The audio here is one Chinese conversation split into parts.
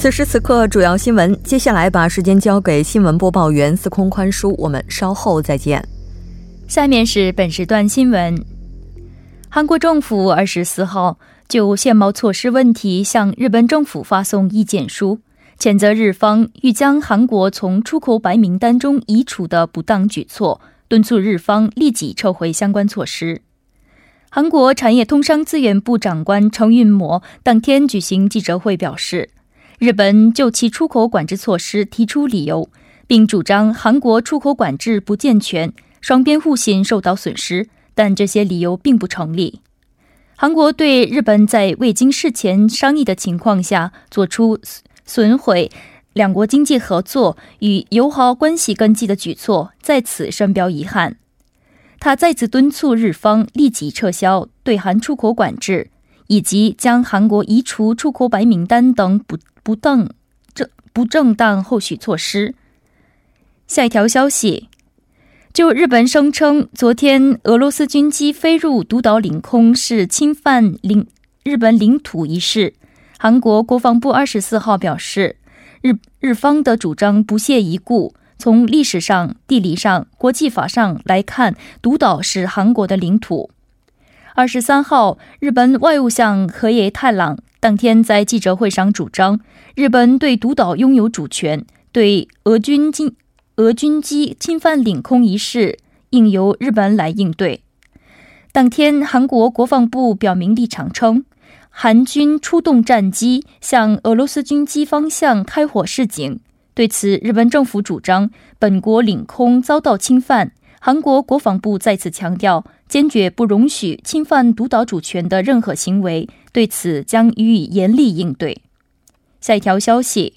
此时此刻，主要新闻。接下来把时间交给新闻播报员司空宽叔，我们稍后再见。下面是本时段新闻。韩国政府二十四号就限贸措施问题向日本政府发送意见书，谴责日方欲将韩国从出口白名单中移除的不当举措，敦促日方立即撤回相关措施。韩国产业通商资源部长官程运模当天举行记者会表示，日本就其出口管制措施提出理由，并主张韩国出口管制不健全。双边互信受到损失，但这些理由并不成立。韩国对日本在未经事前商议的情况下做出损毁两国经济合作与友好关系根基的举措，在此深表遗憾。他再次敦促日方立即撤销对韩出口管制，以及将韩国移除出口白名单等不不当正不正当后续措施。下一条消息。就日本声称昨天俄罗斯军机飞入独岛领空是侵犯领日本领土一事，韩国国防部二十四号表示，日日方的主张不屑一顾。从历史上、地理上、国际法上来看，独岛是韩国的领土。二十三号，日本外务相河野太郎当天在记者会上主张，日本对独岛拥有主权，对俄军进。俄军机侵犯领空一事，应由日本来应对。当天，韩国国防部表明立场称，韩军出动战机向俄罗斯军机方向开火示警。对此，日本政府主张本国领空遭到侵犯。韩国国防部再次强调，坚决不容许侵犯独岛主权的任何行为，对此将予以严厉应对。下一条消息。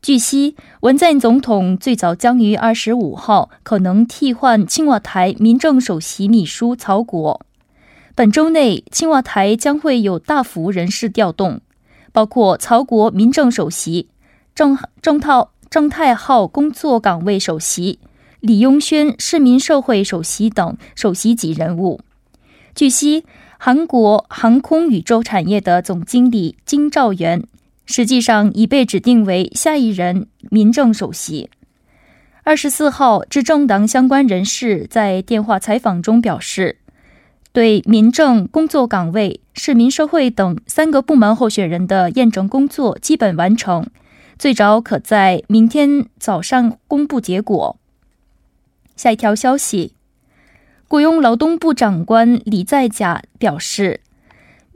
据悉，文在寅总统最早将于二十五号可能替换青瓦台民政首席秘书曹国。本周内，青瓦台将会有大幅人事调动，包括曹国民政首席、郑郑套郑太浩工作岗位首席、李庸轩市民社会首席等首席级人物。据悉，韩国航空宇宙产业的总经理金兆元。实际上已被指定为下一任民政首席。二十四号，执政党相关人士在电话采访中表示，对民政工作岗位、市民社会等三个部门候选人的验证工作基本完成，最早可在明天早上公布结果。下一条消息，雇佣劳动部长官李在甲表示。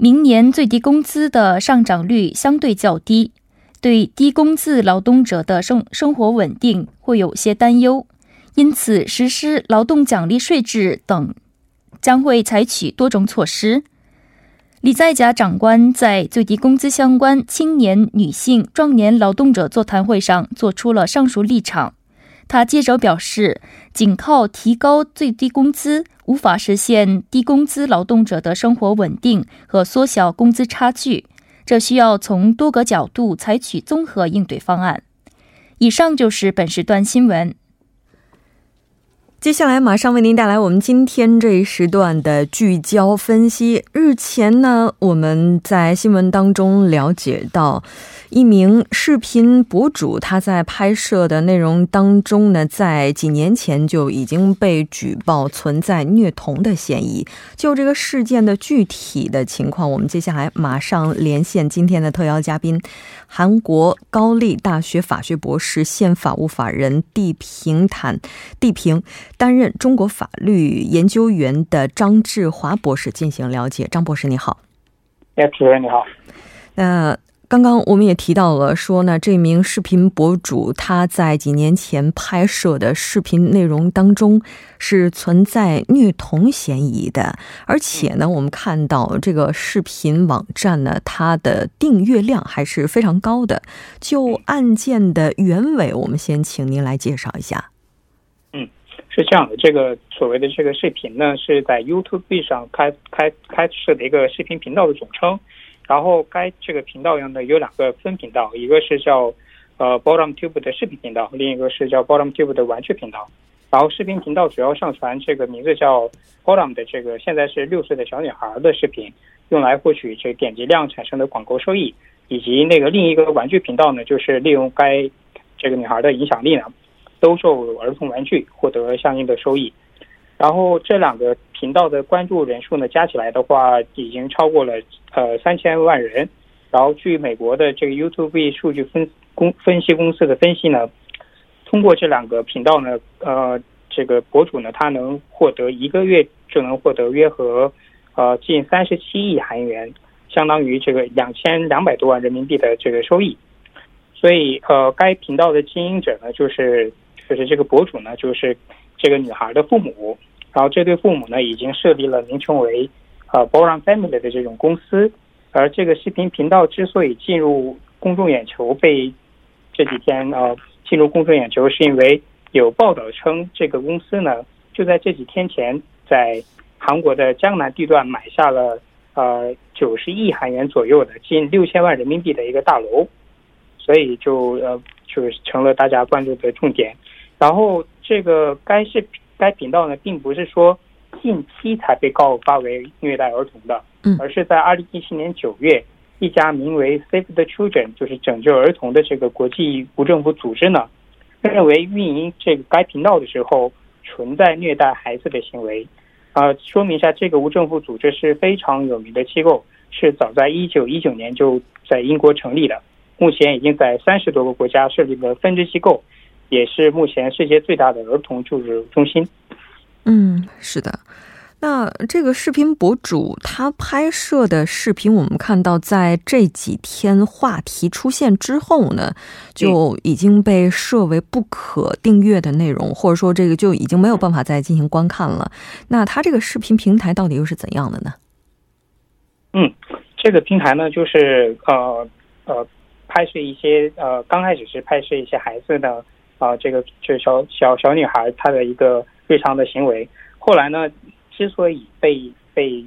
明年最低工资的上涨率相对较低，对低工资劳动者的生生活稳定会有些担忧，因此实施劳动奖励税制等，将会采取多种措施。李在甲长官在最低工资相关青年、女性、壮年劳动者座谈会上做出了上述立场。他接着表示，仅靠提高最低工资无法实现低工资劳动者的生活稳定和缩小工资差距，这需要从多个角度采取综合应对方案。以上就是本时段新闻。接下来马上为您带来我们今天这一时段的聚焦分析。日前呢，我们在新闻当中了解到。一名视频博主，他在拍摄的内容当中呢，在几年前就已经被举报存在虐童的嫌疑。就这个事件的具体的情况，我们接下来马上连线今天的特邀嘉宾，韩国高丽大学法学博士、现法务法人地平坦地平担任中国法律研究员的张志华博士进行了解。张博士，你好。哎，主持人你好。那。刚刚我们也提到了，说呢，这名视频博主他在几年前拍摄的视频内容当中是存在虐童嫌疑的，而且呢，我们看到这个视频网站呢，它的订阅量还是非常高的。就案件的原委，我们先请您来介绍一下。是这样的，这个所谓的这个视频呢，是在 YouTube 上开开开设的一个视频频道的总称。然后该这个频道上呢有两个分频道，一个是叫呃 Bottom Tube 的视频频道，另一个是叫 Bottom Tube 的玩具频道。然后视频频道主要上传这个名字叫 Bottom 的这个现在是六岁的小女孩的视频，用来获取这点击量产生的广告收益，以及那个另一个玩具频道呢，就是利用该这个女孩的影响力呢，兜售儿童玩具，获得相应的收益。然后这两个频道的关注人数呢，加起来的话，已经超过了呃三千万人。然后据美国的这个 YouTube 数据分公分析公司的分析呢，通过这两个频道呢，呃，这个博主呢，他能获得一个月就能获得约合呃近三十七亿韩元，相当于这个两千两百多万人民币的这个收益。所以呃，该频道的经营者呢，就是就是这个博主呢，就是这个女孩的父母。然后这对父母呢，已经设立了名称为“呃 b o r a n Family” 的这种公司。而这个视频频道之所以进入公众眼球，被这几天呃进入公众眼球，是因为有报道称，这个公司呢就在这几天前在韩国的江南地段买下了呃九十亿韩元左右的近六千万人民币的一个大楼，所以就呃就成了大家关注的重点。然后这个该视频。该频道呢，并不是说近期才被告发为虐待儿童的，而是在二零一七年九月，一家名为 Save the Children，就是拯救儿童的这个国际无政府组织呢，认为运营这个该频道的时候存在虐待孩子的行为。啊，说明一下，这个无政府组织是非常有名的机构，是早在一九一九年就在英国成立的，目前已经在三十多个国家设立了分支机构。也是目前世界最大的儿童救助中心。嗯，是的。那这个视频博主他拍摄的视频，我们看到在这几天话题出现之后呢，就已经被设为不可订阅的内容，或者说这个就已经没有办法再进行观看了。那他这个视频平台到底又是怎样的呢？嗯，这个平台呢，就是呃呃，拍摄一些呃，刚开始是拍摄一些孩子的。啊，这个这小小小女孩她的一个日常的行为。后来呢，之所以被被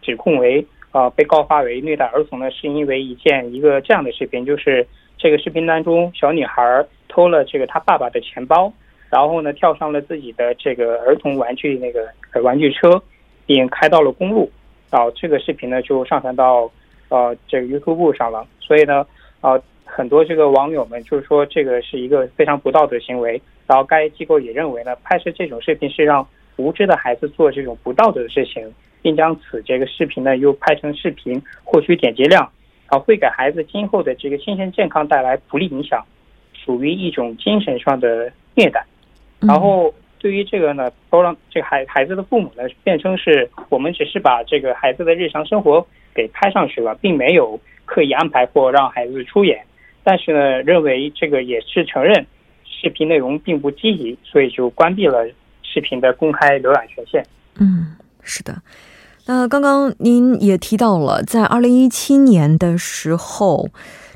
指控为啊被告发为虐待儿童呢，是因为一件一个这样的视频，就是这个视频当中小女孩偷了这个她爸爸的钱包，然后呢跳上了自己的这个儿童玩具那个玩具车，并开到了公路。然后这个视频呢就上传到呃这个 YouTube 上了。所以呢啊。很多这个网友们就是说，这个是一个非常不道德行为。然后该机构也认为呢，拍摄这种视频是让无知的孩子做这种不道德的事情，并将此这个视频呢又拍成视频获取点击量，啊，会给孩子今后的这个精神健康带来不利影响，属于一种精神上的虐待。然后对于这个呢，都让这个孩孩子的父母呢辩称是我们只是把这个孩子的日常生活给拍上去了，并没有刻意安排或让孩子出演。但是呢，认为这个也是承认视频内容并不积极，所以就关闭了视频的公开浏览权限。嗯，是的。那刚刚您也提到了，在二零一七年的时候，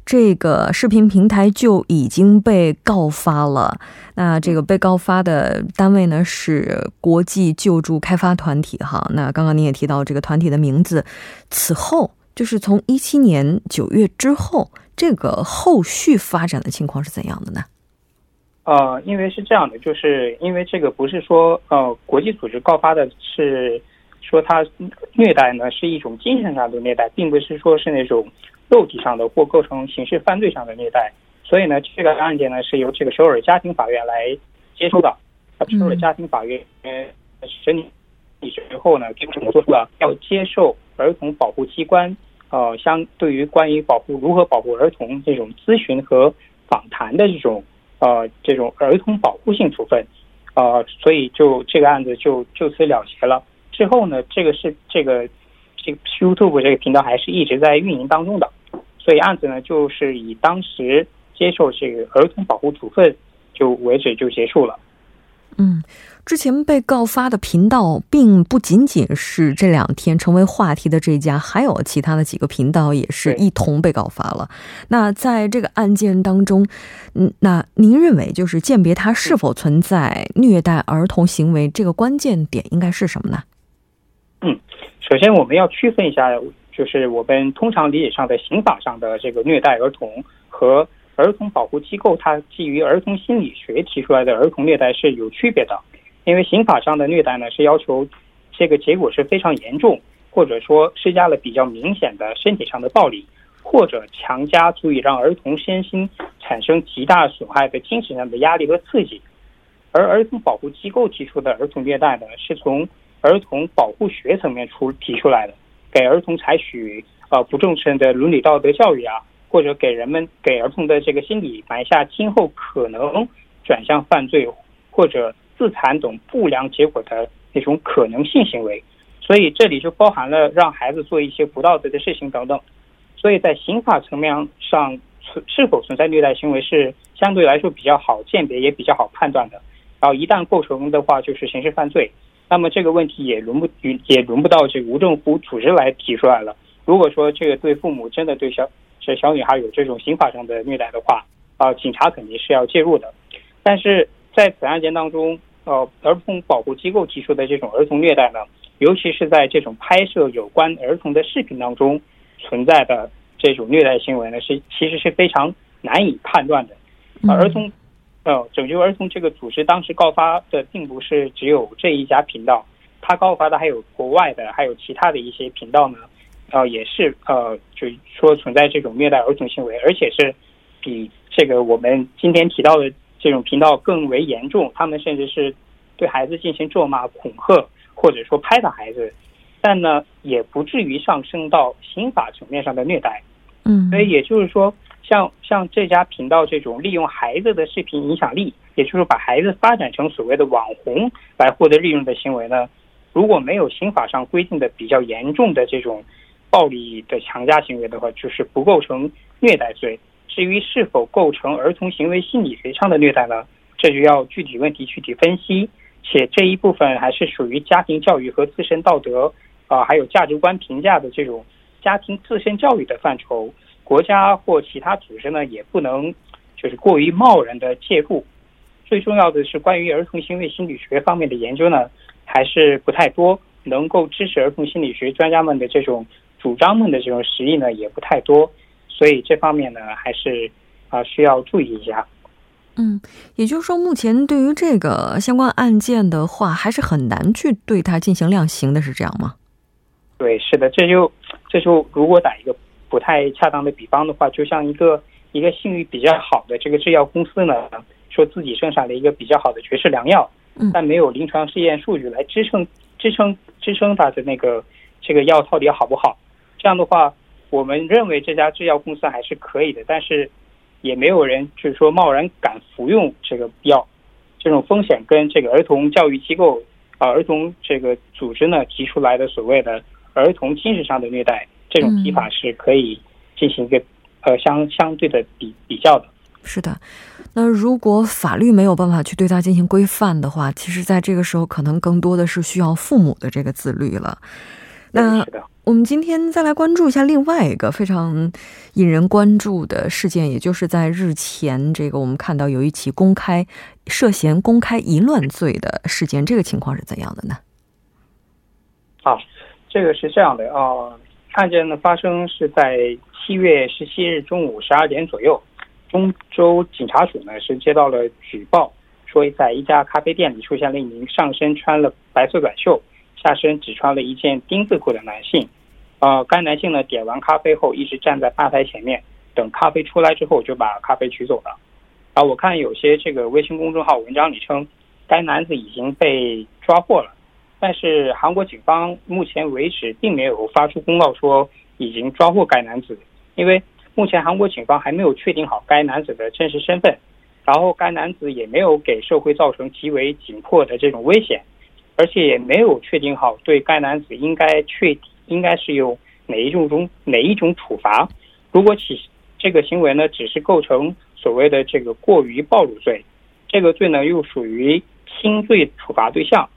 这个视频平台就已经被告发了。那这个被告发的单位呢是国际救助开发团体哈。那刚刚您也提到这个团体的名字。此后，就是从一七年九月之后。这个后续发展的情况是怎样的呢？呃，因为是这样的，就是因为这个不是说呃国际组织告发的是说他虐待呢是一种精神上的虐待，并不是说是那种肉体上的或构成刑事犯罪上的虐待。所以呢，这个案件呢是由这个首尔家庭法院来接收的。首尔家庭法院审理之后呢，最终做出了要接受儿童保护机关呃相对于关于保护如何保护儿童这种咨询和访谈的这种。呃，这种儿童保护性处分，呃，所以就这个案子就就此了结了。之后呢，这个是这个这个 YouTube 这个频道还是一直在运营当中的，所以案子呢就是以当时接受这个儿童保护处分就为止就结束了。嗯。之前被告发的频道，并不仅仅是这两天成为话题的这家，还有其他的几个频道也是一同被告发了。那在这个案件当中，嗯，那您认为就是鉴别他是否存在虐待儿童行为，这个关键点应该是什么呢？嗯，首先我们要区分一下，就是我们通常理解上的刑法上的这个虐待儿童和儿童保护机构它基于儿童心理学提出来的儿童虐待是有区别的。因为刑法上的虐待呢，是要求这个结果是非常严重，或者说施加了比较明显的身体上的暴力，或者强加足以让儿童身心产生极大损害的精神上的压力和刺激。而儿童保护机构提出的儿童虐待呢，是从儿童保护学层面出提出来的，给儿童采取呃不正确的伦理道德教育啊，或者给人们给儿童的这个心理埋下今后可能转向犯罪或者。自残等不良结果的那种可能性行为，所以这里就包含了让孩子做一些不道德的事情等等。所以在刑法层面上存是否存在虐待行为是相对来说比较好鉴别也比较好判断的。然后一旦构成的话，就是刑事犯罪。那么这个问题也轮不也轮不到这无政府组织来提出来了。如果说这个对父母真的对小这小女孩有这种刑法上的虐待的话，啊，警察肯定是要介入的。但是在此案件当中。呃，儿童保护机构提出的这种儿童虐待呢，尤其是在这种拍摄有关儿童的视频当中存在的这种虐待行为呢，是其实是非常难以判断的。儿童呃拯救儿童这个组织当时告发的并不是只有这一家频道，他告发的还有国外的，还有其他的一些频道呢，呃，也是呃，就是说存在这种虐待儿童行为，而且是比这个我们今天提到的。这种频道更为严重，他们甚至是对孩子进行咒骂、恐吓，或者说拍打孩子，但呢，也不至于上升到刑法层面上的虐待。嗯，所以也就是说，像像这家频道这种利用孩子的视频影响力，也就是把孩子发展成所谓的网红来获得利润的行为呢，如果没有刑法上规定的比较严重的这种暴力的强加行为的话，就是不构成虐待罪。至于是否构成儿童行为心理学上的虐待呢？这就要具体问题具体分析，且这一部分还是属于家庭教育和自身道德啊，还有价值观评价的这种家庭自身教育的范畴。国家或其他组织呢，也不能就是过于贸然的介入。最重要的是，关于儿童行为心理学方面的研究呢，还是不太多，能够支持儿童心理学专家们的这种主张们的这种实力呢，也不太多。所以这方面呢，还是啊需要注意一下。嗯，也就是说，目前对于这个相关案件的话，还是很难去对它进行量刑的，是这样吗？对，是的，这就这就如果打一个不太恰当的比方的话，就像一个一个信誉比较好的这个制药公司呢，说自己生产了一个比较好的绝世良药，但没有临床试验数据来支撑支撑支撑它的那个这个药到底好不好？这样的话。我们认为这家制药公司还是可以的，但是也没有人就是说贸然敢服用这个药，这种风险跟这个儿童教育机构啊、儿童这个组织呢提出来的所谓的儿童精神上的虐待这种提法是可以进行一个呃相相对的比比较的。是的，那如果法律没有办法去对它进行规范的话，其实在这个时候可能更多的是需要父母的这个自律了。那我们今天再来关注一下另外一个非常引人关注的事件，也就是在日前，这个我们看到有一起公开涉嫌公开淫乱罪的事件，这个情况是怎样的呢？啊，这个是这样的啊，案件的发生是在七月十七日中午十二点左右，中州警察署呢是接到了举报，说在一家咖啡店里出现了一名上身穿了白色短袖，下身只穿了一件丁字裤的男性。呃，该男性呢点完咖啡后，一直站在吧台前面等咖啡出来之后，就把咖啡取走了。啊，我看有些这个微信公众号文章里称，该男子已经被抓获了，但是韩国警方目前为止并没有发出公告说已经抓获该男子，因为目前韩国警方还没有确定好该男子的真实身份，然后该男子也没有给社会造成极为紧迫的这种危险，而且也没有确定好对该男子应该确。应该是有哪一种中哪一种处罚？如果起这个行为呢，只是构成所谓的这个过于暴露罪，这个罪呢又属于轻罪处罚对象。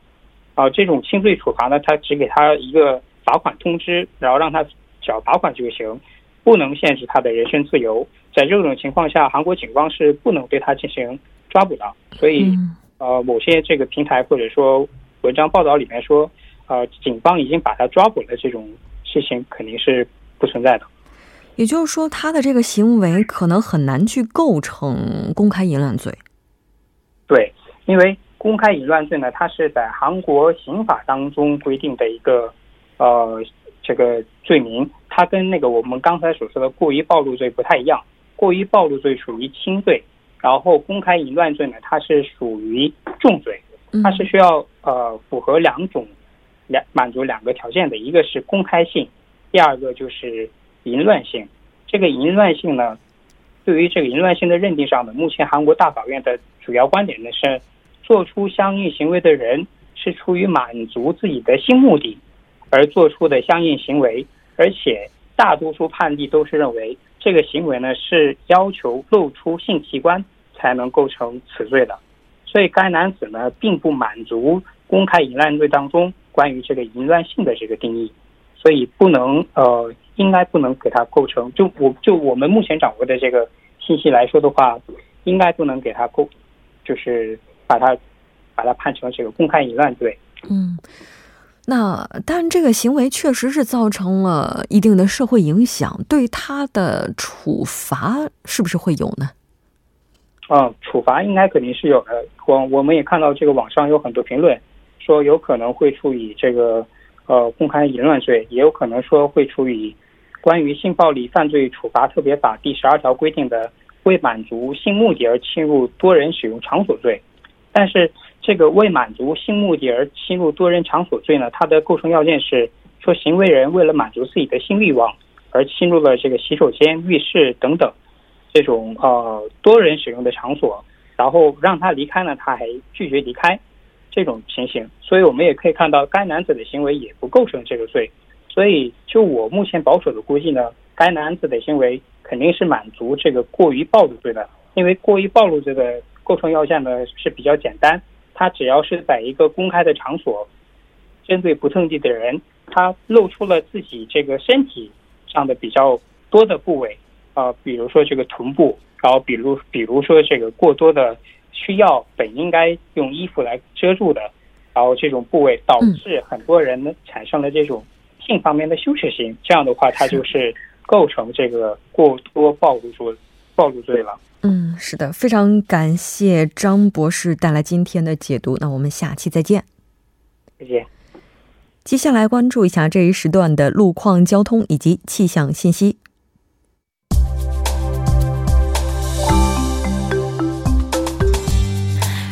啊，这种轻罪处罚呢，他只给他一个罚款通知，然后让他缴罚款就行，不能限制他的人身自由。在这种情况下，韩国警方是不能对他进行抓捕的。所以，呃，某些这个平台或者说文章报道里面说。呃，警方已经把他抓捕了，这种事情肯定是不存在的。也就是说，他的这个行为可能很难去构成公开淫乱罪。对，因为公开淫乱罪呢，它是在韩国刑法当中规定的一个呃这个罪名，它跟那个我们刚才所说的过于暴露罪不太一样。过于暴露罪属于轻罪，然后公开淫乱罪呢，它是属于重罪，它是需要呃符合两种。两满足两个条件的，一个是公开性，第二个就是淫乱性。这个淫乱性呢，对于这个淫乱性的认定上呢，目前韩国大法院的主要观点呢是，做出相应行为的人是出于满足自己的性目的而做出的相应行为，而且大多数判例都是认为这个行为呢是要求露出性器官才能构成此罪的。所以该男子呢并不满足公开淫乱罪当中。关于这个淫乱性的这个定义，所以不能呃，应该不能给它构成。就我就我们目前掌握的这个信息来说的话，应该不能给他构，就是把他把他判成这个公开淫乱罪。嗯，那但这个行为确实是造成了一定的社会影响，对他的处罚是不是会有呢？嗯，处罚应该肯定是有的。我我们也看到这个网上有很多评论。说有可能会处以这个呃公开淫乱罪，也有可能说会处以关于性暴力犯罪处罚特别法第十二条规定的为满足性目的而侵入多人使用场所罪。但是这个为满足性目的而侵入多人场所罪呢，它的构成要件是说行为人为了满足自己的性欲望而侵入了这个洗手间、浴室等等这种呃多人使用的场所，然后让他离开呢，他还拒绝离开。这种情形，所以我们也可以看到，该男子的行为也不构成这个罪。所以，就我目前保守的估计呢，该男子的行为肯定是满足这个过于暴露罪的。因为过于暴露罪的构成要件呢是比较简单，他只要是在一个公开的场所，针对不特定的人，他露出了自己这个身体上的比较多的部位，啊，比如说这个臀部，然后比如比如说这个过多的。需要本应该用衣服来遮住的，然后这种部位导致很多人呢产生了这种性方面的羞耻心，这样的话，它就是构成这个过多暴露罪暴露罪了。嗯，是的，非常感谢张博士带来今天的解读，那我们下期再见。再见。接下来关注一下这一时段的路况、交通以及气象信息。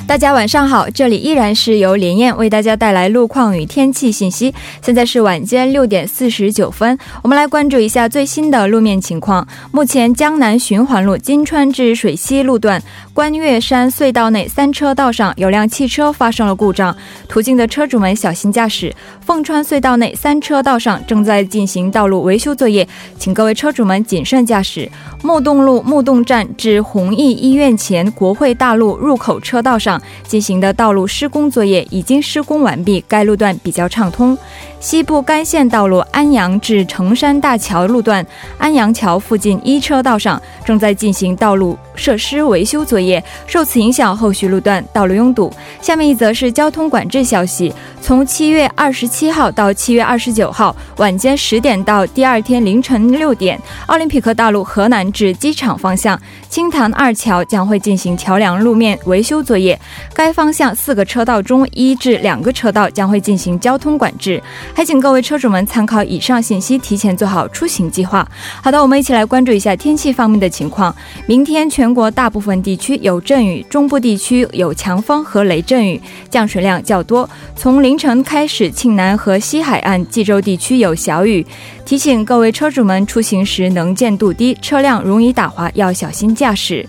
大家晚上好，这里依然是由连燕为大家带来路况与天气信息。现在是晚间六点四十九分，我们来关注一下最新的路面情况。目前江南循环路金川至水西路段观月山隧道内三车道上有辆汽车发生了故障，途经的车主们小心驾驶。凤川隧道内三车道上正在进行道路维修作业，请各位车主们谨慎驾驶。木洞路木洞站至弘毅医院前国会大路入口车道上进行的道路施工作业已经施工完毕，该路段比较畅通。西部干线道路安阳至城山大桥路段安阳桥附近一车道上正在进行道路设施维修作业，受此影响，后续路段道路拥堵。下面一则是交通管制消息：从七月二十七号到七月二十九号晚间十点到第二天凌晨六点，奥林匹克大路河南至机场方向青潭二桥将会进行桥梁路面维修作业。该方向四个车道中一至两个车道将会进行交通管制，还请各位车主们参考以上信息，提前做好出行计划。好的，我们一起来关注一下天气方面的情况。明天全国大部分地区有阵雨，中部地区有强风和雷阵雨，降水量较多。从凌晨开始，庆南和西海岸、济州地区有小雨。提醒各位车主们出行时能见度低，车辆容易打滑，要小心驾驶。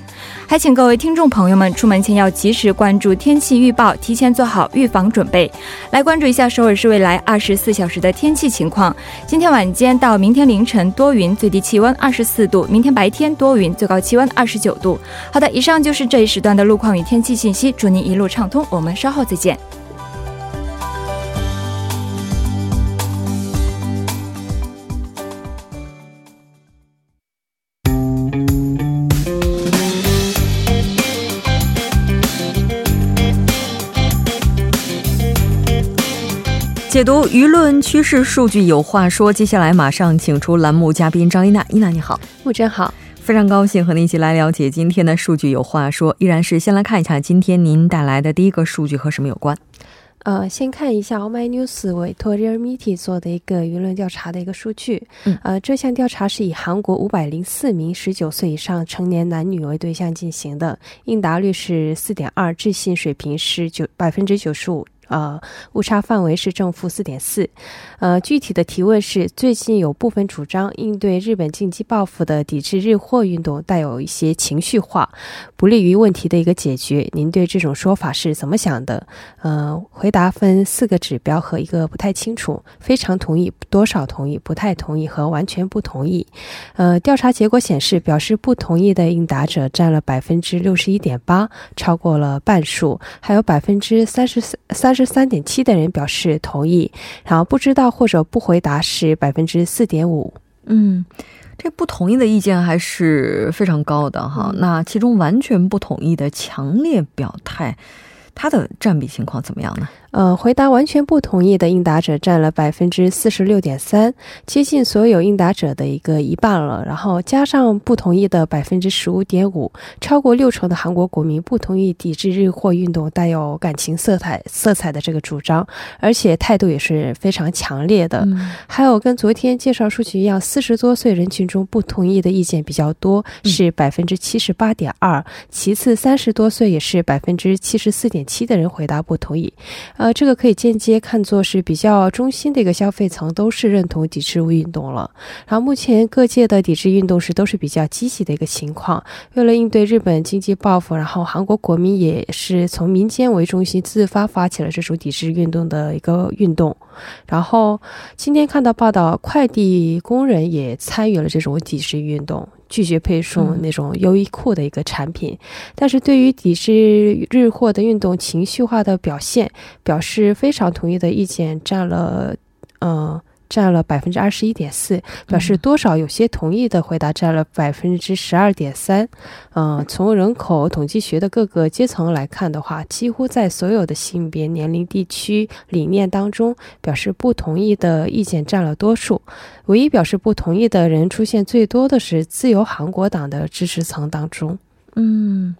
还请各位听众朋友们出门前要及时关注天气预报，提前做好预防准备。来关注一下首尔市未来二十四小时的天气情况。今天晚间到明天凌晨多云，最低气温二十四度；明天白天多云，最高气温二十九度。好的，以上就是这一时段的路况与天气信息。祝您一路畅通，我们稍后再见。解读舆论趋势数据有话说，接下来马上请出栏目嘉宾张一娜。一娜你好，木真好，非常高兴和您一起来了解今天的数据有话说。依然是先来看一下今天您带来的第一个数据和什么有关？呃，先看一下 All My News 委托 Reality 做的一个舆论调查的一个数据。嗯，呃，这项调查是以韩国五百零四名十九岁以上成年男女为对象进行的，应答率是四点二，置信水平是九百分之九十五。呃，误差范围是正负四点四。呃，具体的提问是：最近有部分主张应对日本经济报复的抵制日货运动带有一些情绪化，不利于问题的一个解决。您对这种说法是怎么想的？呃，回答分四个指标和一个不太清楚，非常同意、多少同意、不太同意和完全不同意。呃，调查结果显示，表示不同意的应答者占了百分之六十一点八，超过了半数。还有百分之三十三三十。十三点七的人表示同意，然后不知道或者不回答是百分之四点五。嗯，这不同意的意见还是非常高的哈。那其中完全不同意的强烈表态，它的占比情况怎么样呢？呃，回答完全不同意的应答者占了百分之四十六点三，接近所有应答者的一个一半了。然后加上不同意的百分之十五点五，超过六成的韩国国民不同意抵制日货运动带有感情色彩色彩的这个主张，而且态度也是非常强烈的。还有跟昨天介绍数据一样，四十多岁人群中不同意的意见比较多，是百分之七十八点二。其次，三十多岁也是百分之七十四点七的人回答不同意。呃，这个可以间接看作是比较中心的一个消费层都是认同抵制运动了。然后目前各界的抵制运动是都是比较积极的一个情况。为了应对日本经济报复，然后韩国国民也是从民间为中心自发发起了这种抵制运动的一个运动。然后今天看到报道，快递工人也参与了这种抵制运动。拒绝配送那种优衣库的一个产品，但是对于抵制日货的运动情绪化的表现，表示非常同意的意见占了，嗯。占了百分之二十一点四，表示多少有些同意的回答占了百分之十二点三。嗯，从人口统计学的各个阶层来看的话，几乎在所有的性别、年龄、地区、理念当中，表示不同意的意见占了多数。唯一表示不同意的人出现最多的是自由韩国党的支持层当中。嗯，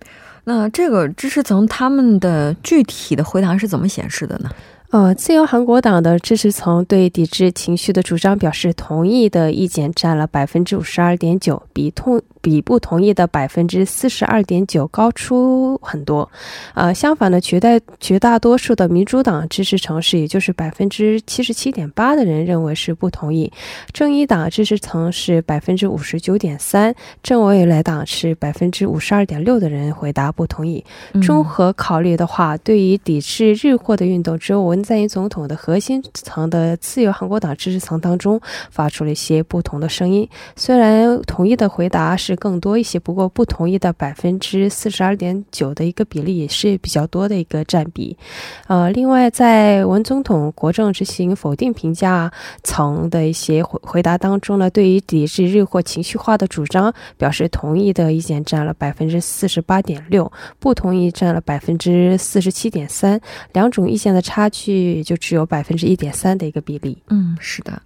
那这个支持层他们的具体的回答是怎么显示的呢？呃，自由韩国党的支持层对抵制情绪的主张表示同意的意见占了百分之五十二点九，比同。比不同意的百分之四十二点九高出很多，呃，相反的，绝大绝大多数的民主党支持城市，也就是百分之七十七点八的人认为是不同意；正一党支持层是百分之五十九点三，正未来党是百分之五十二点六的人回答不同意。综合考虑的话，对于抵制日货的运动，只有文在寅总统的核心层的自由韩国党支持层当中发出了一些不同的声音。虽然同意的回答是。是更多一些，不过不同意的百分之四十二点九的一个比例也是比较多的一个占比。呃，另外在文总统国政执行否定评价层的一些回回答当中呢，对于抵制日货情绪化的主张表示同意的意见占了百分之四十八点六，不同意占了百分之四十七点三，两种意见的差距就只有百分之一点三的一个比例。嗯，是的。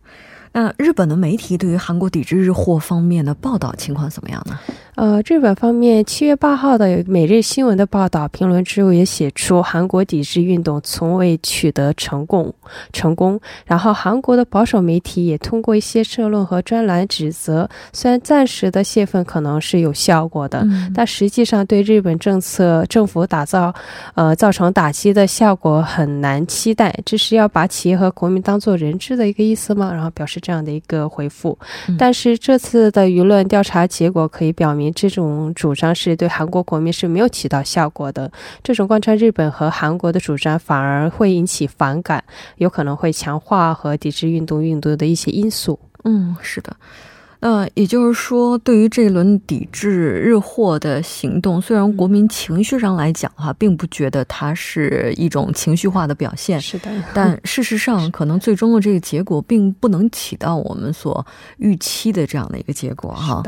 那日本的媒体对于韩国抵制日货方面的报道情况怎么样呢？呃，日本方面七月八号的《每日新闻》的报道评论之后也写出，韩国抵制运动从未取得成功成功。然后，韩国的保守媒体也通过一些社论和专栏指责，虽然暂时的泄愤可能是有效果的，但实际上对日本政策政府打造呃造成打击的效果很难期待。这是要把企业和国民当做人质的一个意思吗？然后表示这样的一个回复。但是这次的舆论调查结果可以表明。这种主张是对韩国国民是没有起到效果的。这种贯穿日本和韩国的主张反而会引起反感，有可能会强化和抵制运动运动的一些因素。嗯，是的。那也就是说，对于这一轮抵制日货的行动，虽然国民情绪上来讲哈，并不觉得它是一种情绪化的表现，是的。但事实上，可能最终的这个结果并不能起到我们所预期的这样的一个结果哈。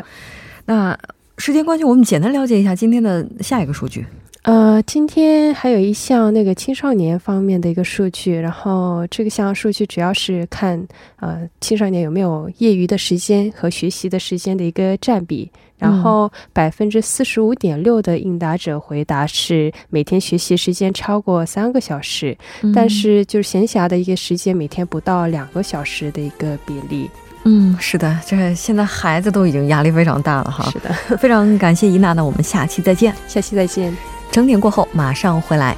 那。时间关系，我们简单了解一下今天的下一个数据。呃，今天还有一项那个青少年方面的一个数据，然后这个项数据主要是看呃青少年有没有业余的时间和学习的时间的一个占比。然后百分之四十五点六的应答者回答是每天学习时间超过三个小时，但是就是闲暇的一个时间每天不到两个小时的一个比例。嗯，是的，这现在孩子都已经压力非常大了哈。是的，非常感谢伊娜，那我们下期再见。下期再见。整点过后马上回来。